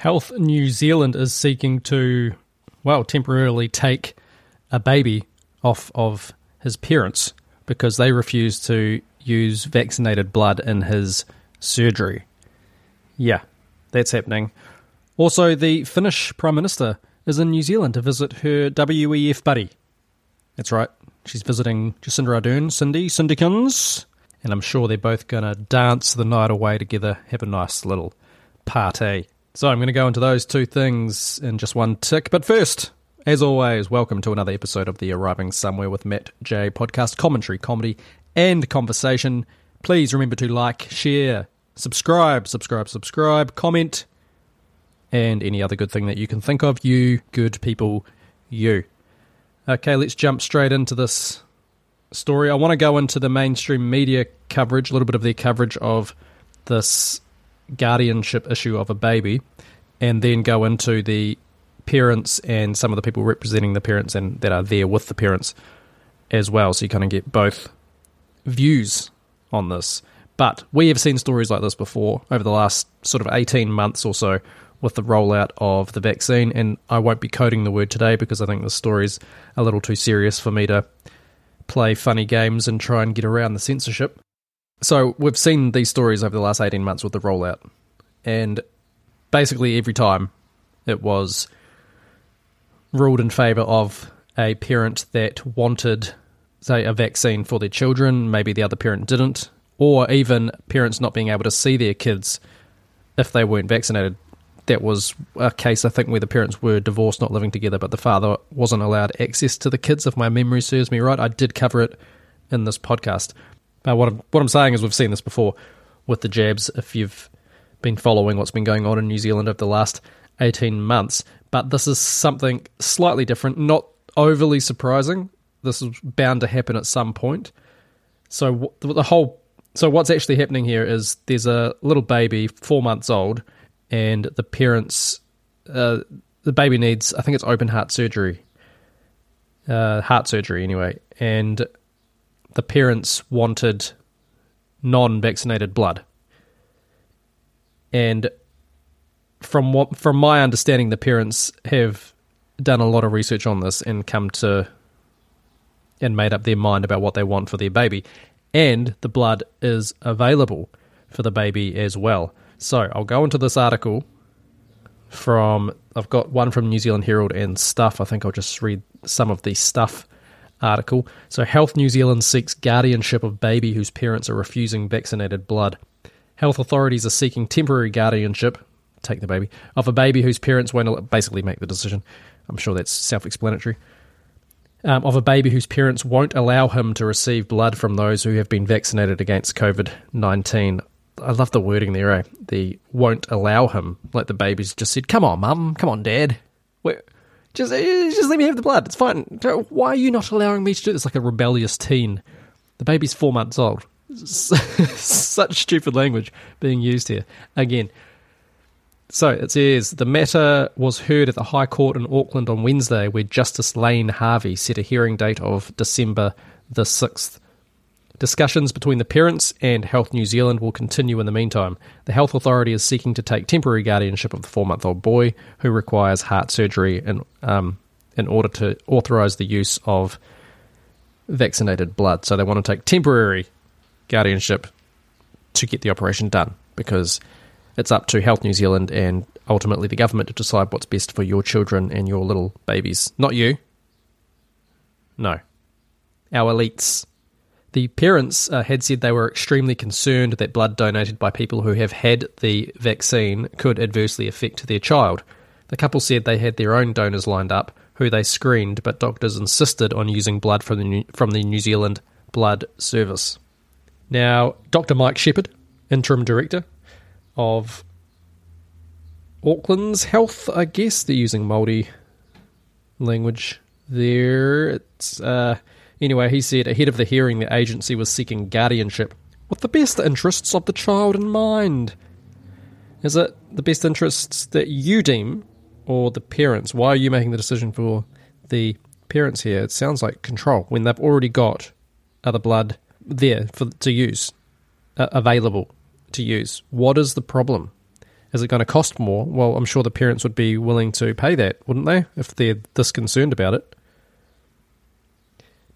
Health New Zealand is seeking to, well, temporarily take a baby off of his parents because they refuse to use vaccinated blood in his surgery. Yeah, that's happening. Also, the Finnish Prime Minister is in New Zealand to visit her WEF buddy. That's right, she's visiting Jacinda Ardern, Cindy, Cindykins, and I'm sure they're both going to dance the night away together, have a nice little party. So I'm going to go into those two things in just one tick. But first, as always, welcome to another episode of the Arriving Somewhere with Matt J podcast commentary, comedy, and conversation. Please remember to like, share, subscribe, subscribe, subscribe, comment, and any other good thing that you can think of. You good people, you. Okay, let's jump straight into this story. I want to go into the mainstream media coverage, a little bit of their coverage of this guardianship issue of a baby, and then go into the parents and some of the people representing the parents and that are there with the parents as well. So you kind of get both views on this. But we have seen stories like this before over the last sort of 18 months or so with the rollout of the vaccine. And I won't be coding the word today because I think the story's a little too serious for me to play funny games and try and get around the censorship. So we've seen these stories over the last 18 months with the rollout. And basically every time it was ruled in favour of a parent that wanted, say, a vaccine for their children, maybe the other parent didn't, or even parents not being able to see their kids if they weren't vaccinated. That was a case, I think, where the parents were divorced, not living together, but the father wasn't allowed access to the kids, if my memory serves me right. I did cover it in this podcast. But what I'm, what I'm saying is, we've seen this before with the jabs. If you've been following what's been going on in New Zealand over the last 18 months, but this is something slightly different, not overly surprising. This is bound to happen at some point. So the whole so what's actually happening here is there's a little baby, four months old, and the parents, uh, the baby needs, I think it's open heart surgery, uh, heart surgery anyway, and the parents wanted non-vaccinated blood, and from what from my understanding, the parents have done a lot of research on this and come to and made up their mind about what they want for their baby, and the blood is available for the baby as well. So I'll go into this article from I've got one from New Zealand Herald and Stuff. I think I'll just read some of the Stuff article. So Health New Zealand seeks guardianship of baby whose parents are refusing vaccinated blood. Health authorities are seeking temporary guardianship take the baby of a baby whose parents won't basically make the decision. I'm sure that's self-explanatory. Um, of a baby whose parents won't allow him to receive blood from those who have been vaccinated against COVID 19. I love the wording there, eh? The won't allow him. Like the baby's just said, Come on, mum. Come on, dad. Where, just, eh, just let me have the blood. It's fine. Why are you not allowing me to do this like a rebellious teen? The baby's four months old. Such stupid language being used here. Again, so it says the matter was heard at the High Court in Auckland on Wednesday, where Justice Layne Harvey set a hearing date of December the 6th. Discussions between the parents and Health New Zealand will continue in the meantime. The health authority is seeking to take temporary guardianship of the four month old boy who requires heart surgery in, um, in order to authorise the use of vaccinated blood. So they want to take temporary guardianship to get the operation done because it's up to Health New Zealand and ultimately the government to decide what's best for your children and your little babies. Not you. No. Our elites. The parents uh, had said they were extremely concerned that blood donated by people who have had the vaccine could adversely affect their child. The couple said they had their own donors lined up, who they screened, but doctors insisted on using blood from the New, from the New Zealand Blood Service. Now, Dr. Mike Shepherd, interim director, of Auckland's health, I guess. They're using Māori language there. It's uh, anyway. He said ahead of the hearing, the agency was seeking guardianship with the best interests of the child in mind. Is it the best interests that you deem, or the parents? Why are you making the decision for the parents here? It sounds like control when they've already got other blood there for to use uh, available to use. What is the problem? Is it going to cost more? Well, I'm sure the parents would be willing to pay that, wouldn't they, if they're this concerned about it?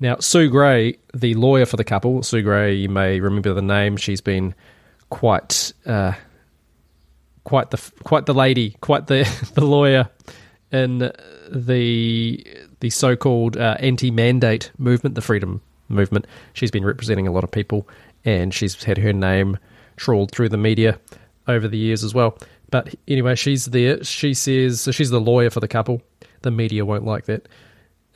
Now, Sue Gray, the lawyer for the couple, Sue Gray, you may remember the name. She's been quite, uh, quite the quite the lady, quite the the lawyer in the the so-called uh, anti-mandate movement, the freedom movement. She's been representing a lot of people, and she's had her name trawled through the media over the years as well. But anyway, she's there. She says so. She's the lawyer for the couple. The media won't like that.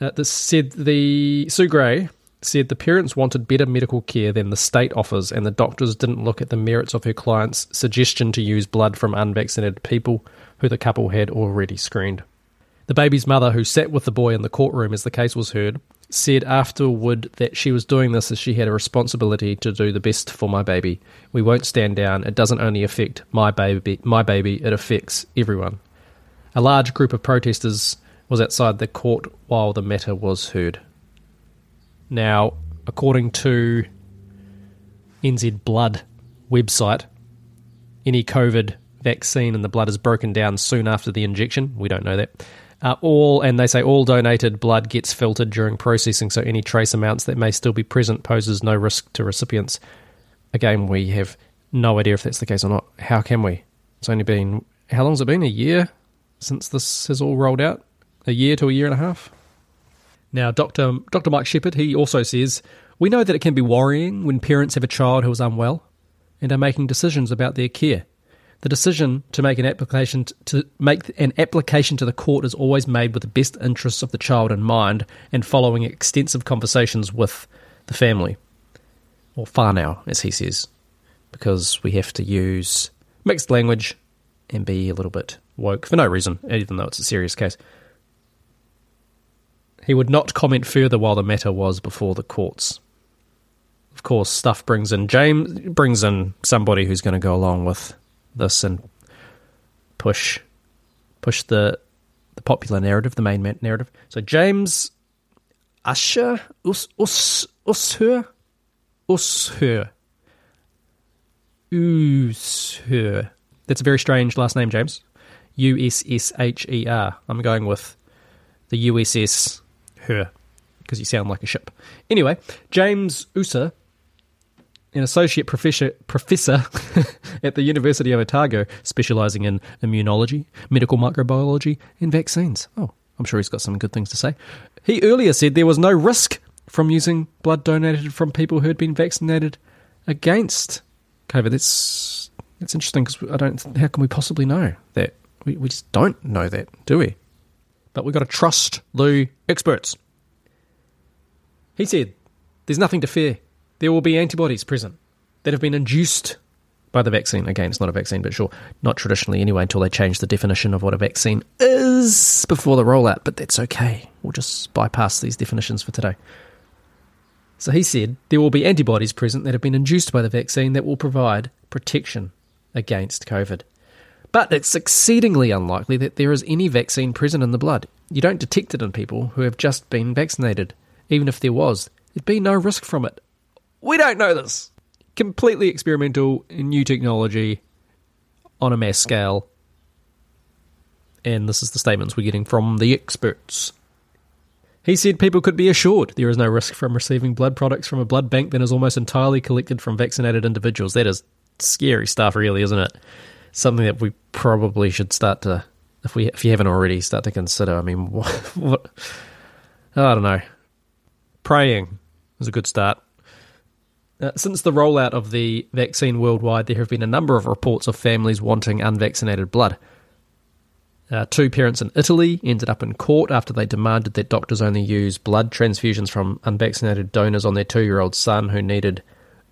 Uh, this said the Sue Gray said the parents wanted better medical care than the state offers, and the doctors didn't look at the merits of her client's suggestion to use blood from unvaccinated people who the couple had already screened. The baby's mother, who sat with the boy in the courtroom as the case was heard, said afterward that she was doing this as she had a responsibility to do the best for my baby. We won't stand down. It doesn't only affect my baby, my baby, it affects everyone. A large group of protesters was outside the court while the matter was heard. Now, according to NZ Blood website, any COVID vaccine in the blood is broken down soon after the injection. We don't know that. Uh, all and they say all donated blood gets filtered during processing, so any trace amounts that may still be present poses no risk to recipients. Again, we have no idea if that's the case or not. How can we? It's only been how long's it been? A year since this has all rolled out a year to a year and a half. Now, Dr. Dr. Mike Shepherd, he also says, We know that it can be worrying when parents have a child who is unwell and are making decisions about their care. The decision to make an application to make an application to the court is always made with the best interests of the child in mind and following extensive conversations with the family. Or now, as he says, because we have to use mixed language and be a little bit woke for no reason, even though it's a serious case. He would not comment further while the matter was before the courts. Of course, stuff brings in James brings in somebody who's going to go along with this and push push the the popular narrative, the main narrative. So James Ussher Us Us Ussher Ussher Ussher. That's a very strange last name, James. U S S H E R. I'm going with the USS her because you sound like a ship. Anyway, James Usa, an associate professor, professor at the University of Otago, specialising in immunology, medical microbiology, and vaccines. Oh, I'm sure he's got some good things to say. He earlier said there was no risk from using blood donated from people who had been vaccinated against COVID. That's that's interesting because I don't. How can we possibly know that? We we just don't know that, do we? But we've got to trust the experts. He said, There's nothing to fear. There will be antibodies present that have been induced by the vaccine. Again, it's not a vaccine, but sure, not traditionally anyway, until they change the definition of what a vaccine is before the rollout. But that's okay. We'll just bypass these definitions for today. So he said there will be antibodies present that have been induced by the vaccine that will provide protection against COVID. But it's exceedingly unlikely that there is any vaccine present in the blood. You don't detect it in people who have just been vaccinated even if there was, there'd be no risk from it. We don't know this. Completely experimental, new technology on a mass scale. And this is the statements we're getting from the experts. He said people could be assured there is no risk from receiving blood products from a blood bank that is almost entirely collected from vaccinated individuals. That is scary stuff, really, isn't it? Something that we probably should start to, if we if you haven't already, start to consider. I mean, what, what I don't know praying is a good start. Uh, since the rollout of the vaccine worldwide, there have been a number of reports of families wanting unvaccinated blood. Uh, two parents in Italy ended up in court after they demanded that doctors only use blood transfusions from unvaccinated donors on their two year old son who needed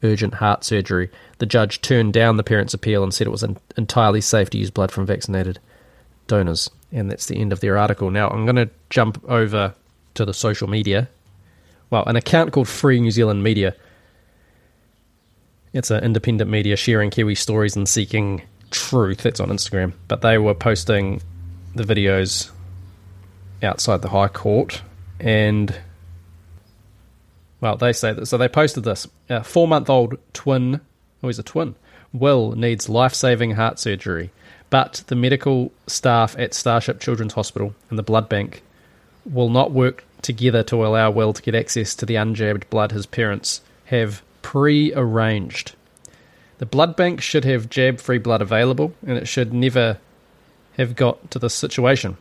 urgent heart surgery. The judge turned down the parents' appeal and said it was entirely safe to use blood from vaccinated donors. And that's the end of their article. Now, I'm going to jump over to the social media well, an account called Free New Zealand Media. It's an independent media sharing Kiwi stories and seeking truth. That's on Instagram. But they were posting the videos outside the High Court, and well, they say that. So they posted this: a four-month-old twin. Oh, he's a twin. Will needs life-saving heart surgery. But the medical staff at Starship Children's Hospital and the blood bank will not work together to allow Will to get access to the unjabbed blood his parents have pre arranged. The blood bank should have jab free blood available, and it should never have got to this situation.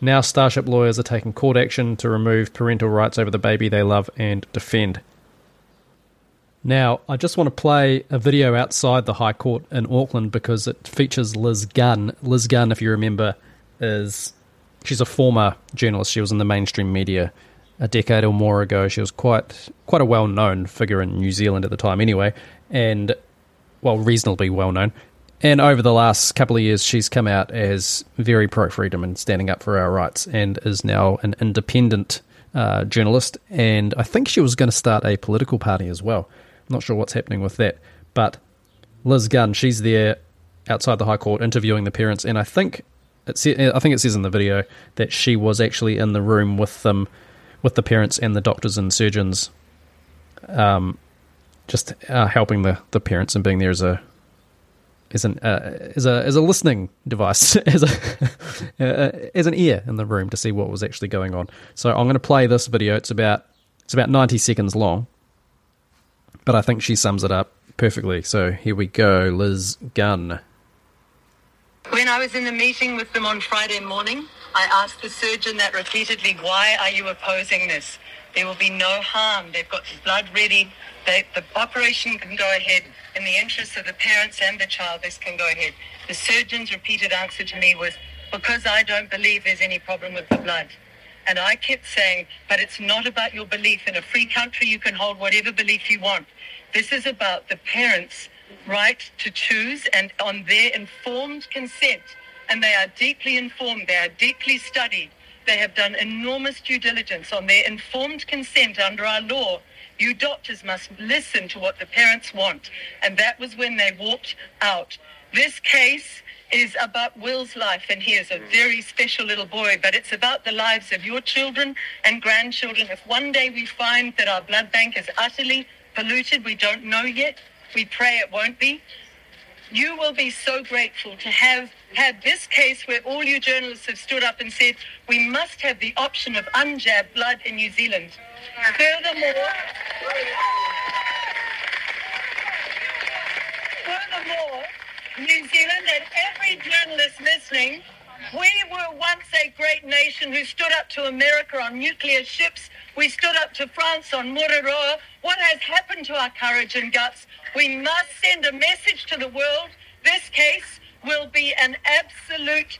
Now, Starship lawyers are taking court action to remove parental rights over the baby they love and defend. Now, I just want to play a video outside the High Court in Auckland because it features Liz Gunn. Liz Gunn, if you remember, is she's a former journalist. She was in the mainstream media a decade or more ago. She was quite quite a well known figure in New Zealand at the time, anyway, and well, reasonably well known. And over the last couple of years, she's come out as very pro freedom and standing up for our rights, and is now an independent uh, journalist. And I think she was going to start a political party as well. I'm not sure what's happening with that, but Liz Gunn, she's there outside the High Court interviewing the parents, and I think it I think it says in the video that she was actually in the room with them, with the parents and the doctors and surgeons, um, just uh, helping the, the parents and being there as a as an uh, as a as a listening device, as a uh, as an ear in the room to see what was actually going on. So I'm going to play this video. It's about it's about 90 seconds long, but I think she sums it up perfectly. So here we go, Liz Gunn. When I was in the meeting with them on Friday morning, I asked the surgeon that repeatedly, "Why are you opposing this? There will be no harm. They've got the blood ready. They, the operation can go ahead." in the interests of the parents and the child, this can go ahead. The surgeon's repeated answer to me was, because I don't believe there's any problem with the blood. And I kept saying, but it's not about your belief. In a free country, you can hold whatever belief you want. This is about the parents' right to choose and on their informed consent. And they are deeply informed, they are deeply studied. They have done enormous due diligence on their informed consent under our law you doctors must listen to what the parents want. And that was when they walked out. This case is about Will's life, and he is a very special little boy, but it's about the lives of your children and grandchildren. If one day we find that our blood bank is utterly polluted, we don't know yet, we pray it won't be, you will be so grateful to have had this case where all you journalists have stood up and said, we must have the option of unjabbed blood in New Zealand. Furthermore, furthermore, New Zealand and every journalist listening, we were once a great nation who stood up to America on nuclear ships. We stood up to France on Mururoa. What has happened to our courage and guts? We must send a message to the world. This case will be an absolute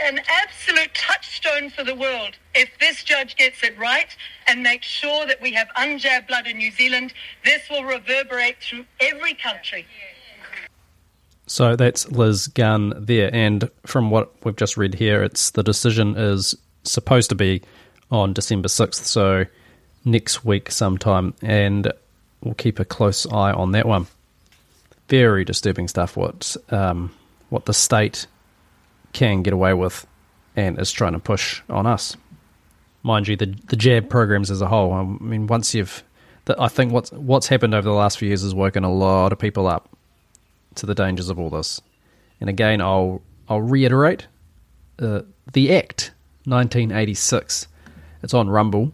an absolute touchstone for the world if this judge gets it right and makes sure that we have unjabbed blood in New Zealand. This will reverberate through every country. So that's Liz Gunn there, and from what we've just read here, it's the decision is supposed to be on December sixth, so next week sometime, and we'll keep a close eye on that one. Very disturbing stuff. What um, what the state can get away with and is trying to push on us. Mind you, the the jab programs as a whole. I mean, once you've, the, I think what's what's happened over the last few years has woken a lot of people up to the dangers of all this. And again, I'll I'll reiterate uh, the Act, 1986. It's on Rumble.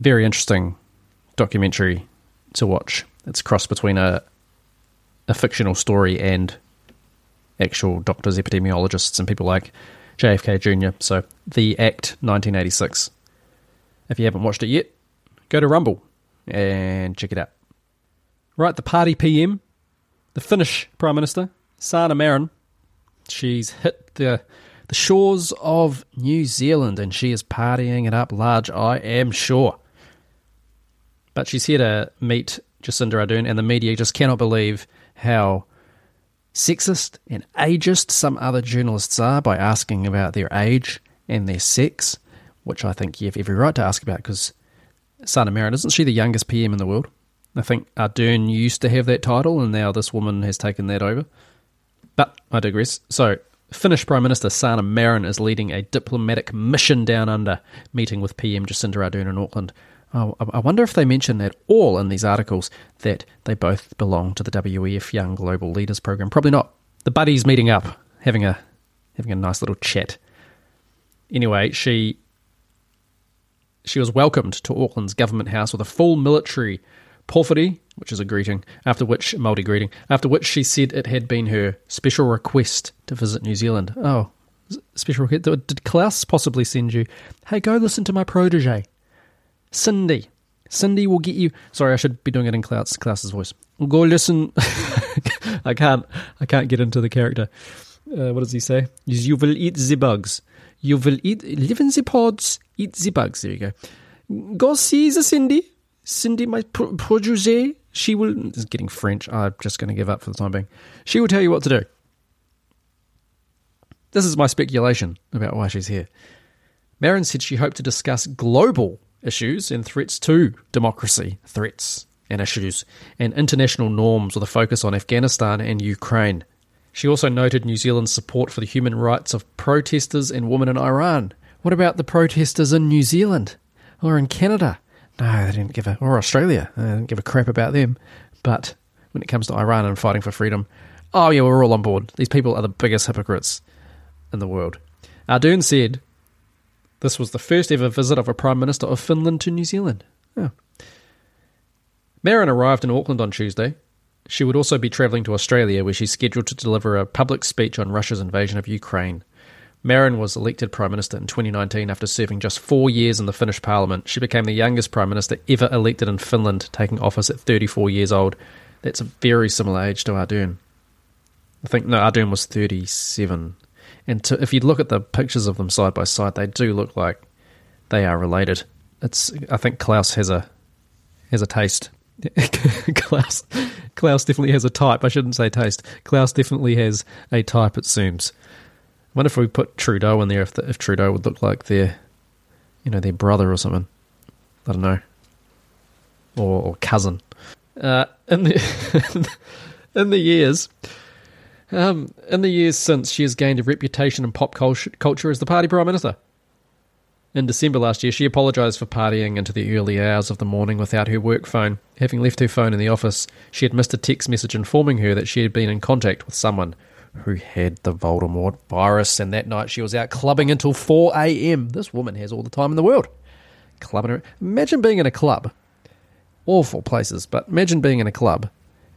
Very interesting documentary to watch. It's cross between a a fictional story and actual doctors, epidemiologists, and people like JFK Jr. So, The Act 1986. If you haven't watched it yet, go to Rumble and check it out. Right, the party PM, the Finnish Prime Minister, Sanna Marin, she's hit the the shores of New Zealand and she is partying it up large, I am sure. But she's here to meet Jacinda Ardern, and the media just cannot believe how sexist and ageist some other journalists are by asking about their age and their sex, which I think you have every right to ask about because Sanna Marin, isn't she the youngest PM in the world? I think Ardern used to have that title and now this woman has taken that over. But I digress. So, Finnish Prime Minister Sanna Marin is leading a diplomatic mission down under, meeting with PM Jacinda Ardern in Auckland Oh, I wonder if they mention at all in these articles that they both belong to the WEF Young Global Leaders Program. Probably not. The buddies meeting up, having a having a nice little chat. Anyway, she she was welcomed to Auckland's government house with a full military pōwhiri, which is a greeting, after which Māori greeting, after which she said it had been her special request to visit New Zealand. Oh, special request. Did Klaus possibly send you, hey, go listen to my protege, Cindy. Cindy will get you. Sorry, I should be doing it in Klaus, Klaus's voice. Go listen. I can't. I can't get into the character. Uh, what does he say? You will eat the bugs. You will eat, live in the pods, eat the bugs. There you go. Go see the Cindy. Cindy, my pro- protege. She will. This is getting French. I'm just going to give up for the time being. She will tell you what to do. This is my speculation about why she's here. Marin said she hoped to discuss global issues and threats to democracy, threats and issues, and international norms with a focus on Afghanistan and Ukraine. She also noted New Zealand's support for the human rights of protesters and women in Iran. What about the protesters in New Zealand or in Canada? No, they didn't give a, or Australia. They didn't give a crap about them. But when it comes to Iran and fighting for freedom, oh yeah, we're all on board. These people are the biggest hypocrites in the world. Ardern said this was the first ever visit of a Prime Minister of Finland to New Zealand. Oh. Marin arrived in Auckland on Tuesday. She would also be travelling to Australia, where she's scheduled to deliver a public speech on Russia's invasion of Ukraine. Marin was elected Prime Minister in 2019 after serving just four years in the Finnish Parliament. She became the youngest Prime Minister ever elected in Finland, taking office at 34 years old. That's a very similar age to Ardern. I think, no, Ardern was 37. And to, if you look at the pictures of them side by side, they do look like they are related. It's, I think Klaus has a has a taste. Klaus, Klaus definitely has a type. I shouldn't say taste. Klaus definitely has a type. It seems. Wonder if we put Trudeau in there, if the, if Trudeau would look like their, you know, their brother or something. I don't know, or, or cousin. Uh, in the in the years, um, in the years since, she has gained a reputation in pop culture as the party prime minister. In December last year, she apologised for partying into the early hours of the morning without her work phone. Having left her phone in the office, she had missed a text message informing her that she had been in contact with someone who had the Voldemort virus, and that night she was out clubbing until 4 a.m. This woman has all the time in the world. Clubbing. Imagine being in a club. Awful places, but imagine being in a club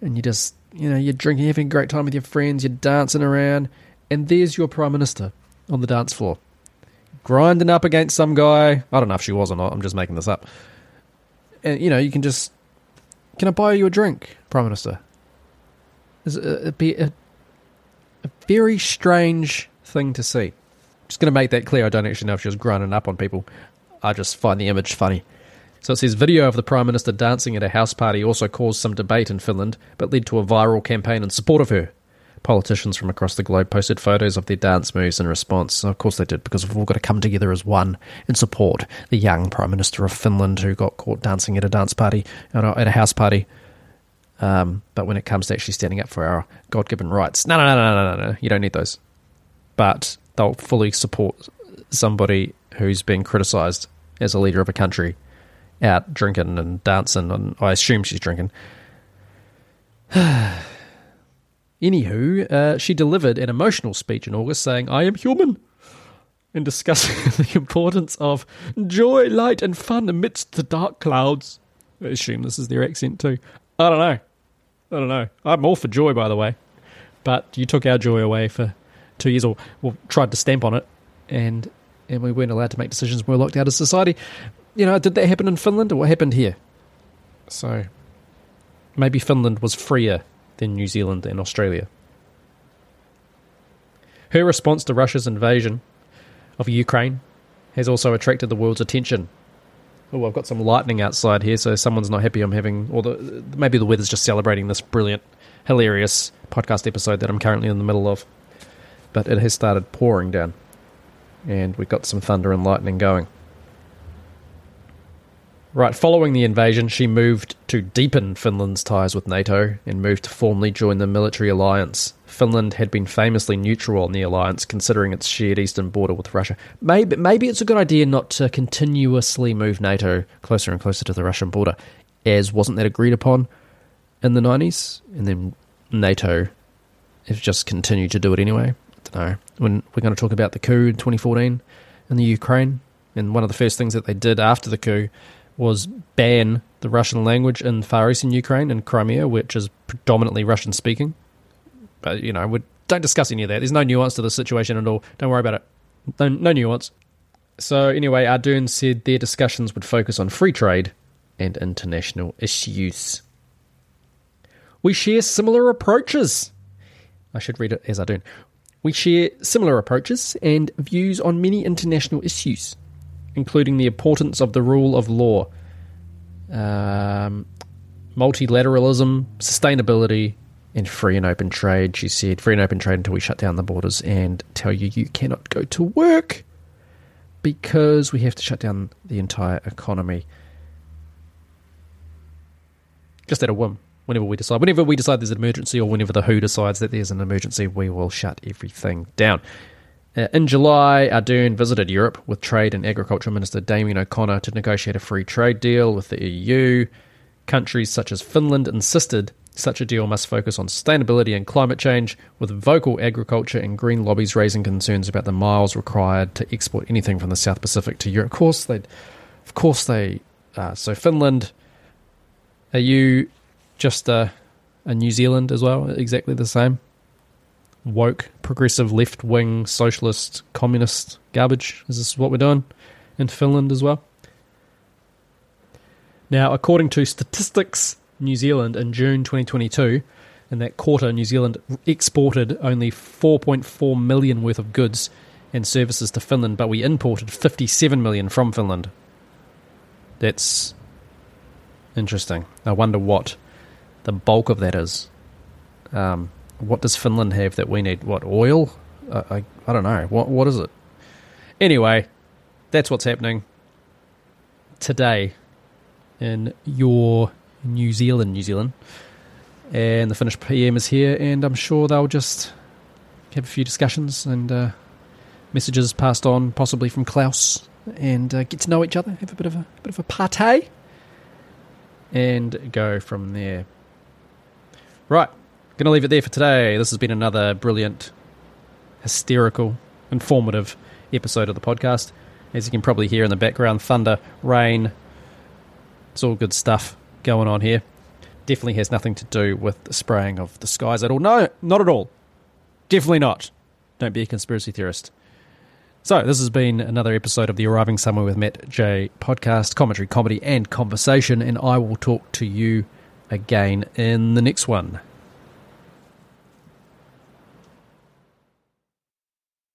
and you just, you know, you're drinking, having a great time with your friends, you're dancing around, and there's your Prime Minister on the dance floor grinding up against some guy. I don't know if she was or not. I'm just making this up. And you know, you can just can I buy you a drink, Prime Minister? It's- It'd uh, be a, a very strange thing to see. Just going to make that clear. I don't actually know if she was grinding up on people. I just find the image funny. So it says video of the Prime Minister dancing at a house party also caused some debate in Finland, but led to a viral campaign in support of her. Politicians from across the globe posted photos of their dance moves in response. Of course they did, because we've all got to come together as one and support the young Prime Minister of Finland who got caught dancing at a dance party, at a, at a house party. Um, but when it comes to actually standing up for our God given rights, no, no, no, no, no, no, no, you don't need those. But they'll fully support somebody who's been criticised as a leader of a country out drinking and dancing, and I assume she's drinking. Anywho, uh, she delivered an emotional speech in August saying, I am human, and discussing the importance of joy, light, and fun amidst the dark clouds. I assume this is their accent too. I don't know. I don't know. I'm all for joy, by the way. But you took our joy away for two years, or well, tried to stamp on it, and and we weren't allowed to make decisions. We were locked out of society. You know, did that happen in Finland, or what happened here? So maybe Finland was freer than New Zealand and Australia. Her response to Russia's invasion of Ukraine has also attracted the world's attention. Oh, I've got some lightning outside here, so someone's not happy I'm having, or the, maybe the weather's just celebrating this brilliant, hilarious podcast episode that I'm currently in the middle of. But it has started pouring down, and we've got some thunder and lightning going. Right, following the invasion, she moved to deepen Finland's ties with NATO and moved to formally join the military alliance. Finland had been famously neutral on the alliance, considering its shared eastern border with Russia. Maybe, maybe it's a good idea not to continuously move NATO closer and closer to the Russian border, as wasn't that agreed upon in the 90s? And then NATO has just continued to do it anyway. I don't know. When we're going to talk about the coup in 2014 in the Ukraine, and one of the first things that they did after the coup was ban the Russian language in Far Eastern Ukraine and Crimea, which is predominantly Russian speaking. But, you know, we don't discuss any of that. There's no nuance to the situation at all. Don't worry about it. No, no nuance. So, anyway, Ardern said their discussions would focus on free trade and international issues. We share similar approaches. I should read it as Ardern. We share similar approaches and views on many international issues including the importance of the rule of law, um, multilateralism, sustainability, and free and open trade. She said, free and open trade until we shut down the borders and tell you you cannot go to work because we have to shut down the entire economy. Just at a whim. Whenever we decide, whenever we decide there's an emergency, or whenever the WHO decides that there's an emergency, we will shut everything down. Uh, in July, Ardern visited Europe with Trade and Agriculture Minister Damien O'Connor to negotiate a free trade deal with the EU. Countries such as Finland insisted such a deal must focus on sustainability and climate change, with vocal agriculture and green lobbies raising concerns about the miles required to export anything from the South Pacific to Europe. Of course, they, of course they. Uh, so Finland, are you just a, a New Zealand as well? Exactly the same woke, progressive, left wing, socialist, communist garbage. Is this what we're doing in Finland as well? Now, according to Statistics New Zealand in June 2022, in that quarter, New Zealand exported only 4.4 million worth of goods and services to Finland, but we imported 57 million from Finland. That's interesting. I wonder what the bulk of that is. Um, what does Finland have that we need? What oil? Uh, I I don't know. What what is it? Anyway, that's what's happening today in your New Zealand, New Zealand, and the Finnish PM is here, and I'm sure they'll just have a few discussions and uh, messages passed on, possibly from Klaus, and uh, get to know each other, have a bit of a, a bit of a party, and go from there. Right. Going to leave it there for today. This has been another brilliant, hysterical, informative episode of the podcast. As you can probably hear in the background, thunder, rain. It's all good stuff going on here. Definitely has nothing to do with the spraying of the skies at all. No, not at all. Definitely not. Don't be a conspiracy theorist. So, this has been another episode of the Arriving Somewhere with Matt J podcast, commentary, comedy, and conversation, and I will talk to you again in the next one.